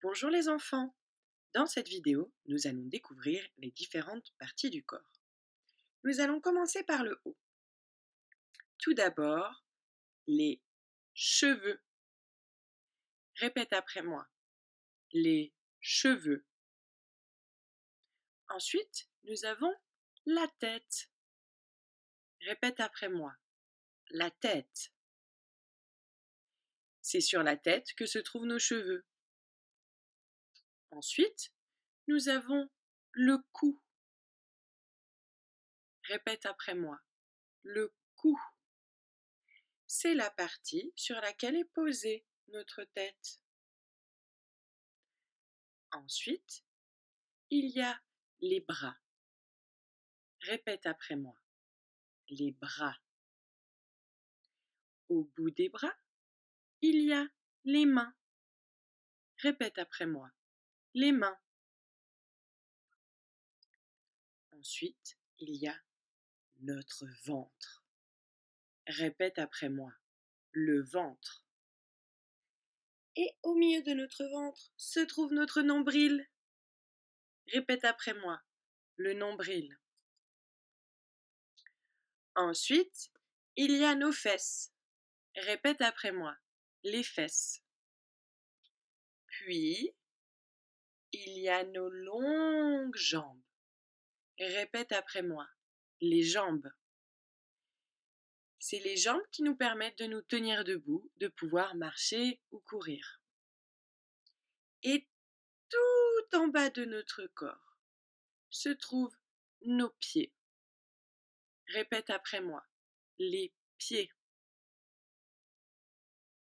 Bonjour les enfants Dans cette vidéo, nous allons découvrir les différentes parties du corps. Nous allons commencer par le haut. Tout d'abord, les cheveux. Répète après moi. Les cheveux. Ensuite, nous avons la tête. Répète après moi. La tête. C'est sur la tête que se trouvent nos cheveux. Ensuite, nous avons le cou. Répète après moi. Le cou. C'est la partie sur laquelle est posée notre tête. Ensuite, il y a les bras. Répète après moi. Les bras. Au bout des bras, il y a les mains. Répète après moi. Les mains. Ensuite, il y a notre ventre. Répète après moi. Le ventre. Et au milieu de notre ventre se trouve notre nombril. Répète après moi. Le nombril. Ensuite, il y a nos fesses. Répète après moi les fesses. Puis, il y a nos longues jambes. Répète après moi, les jambes. C'est les jambes qui nous permettent de nous tenir debout, de pouvoir marcher ou courir. Et tout en bas de notre corps se trouvent nos pieds. Répète après moi, les pieds.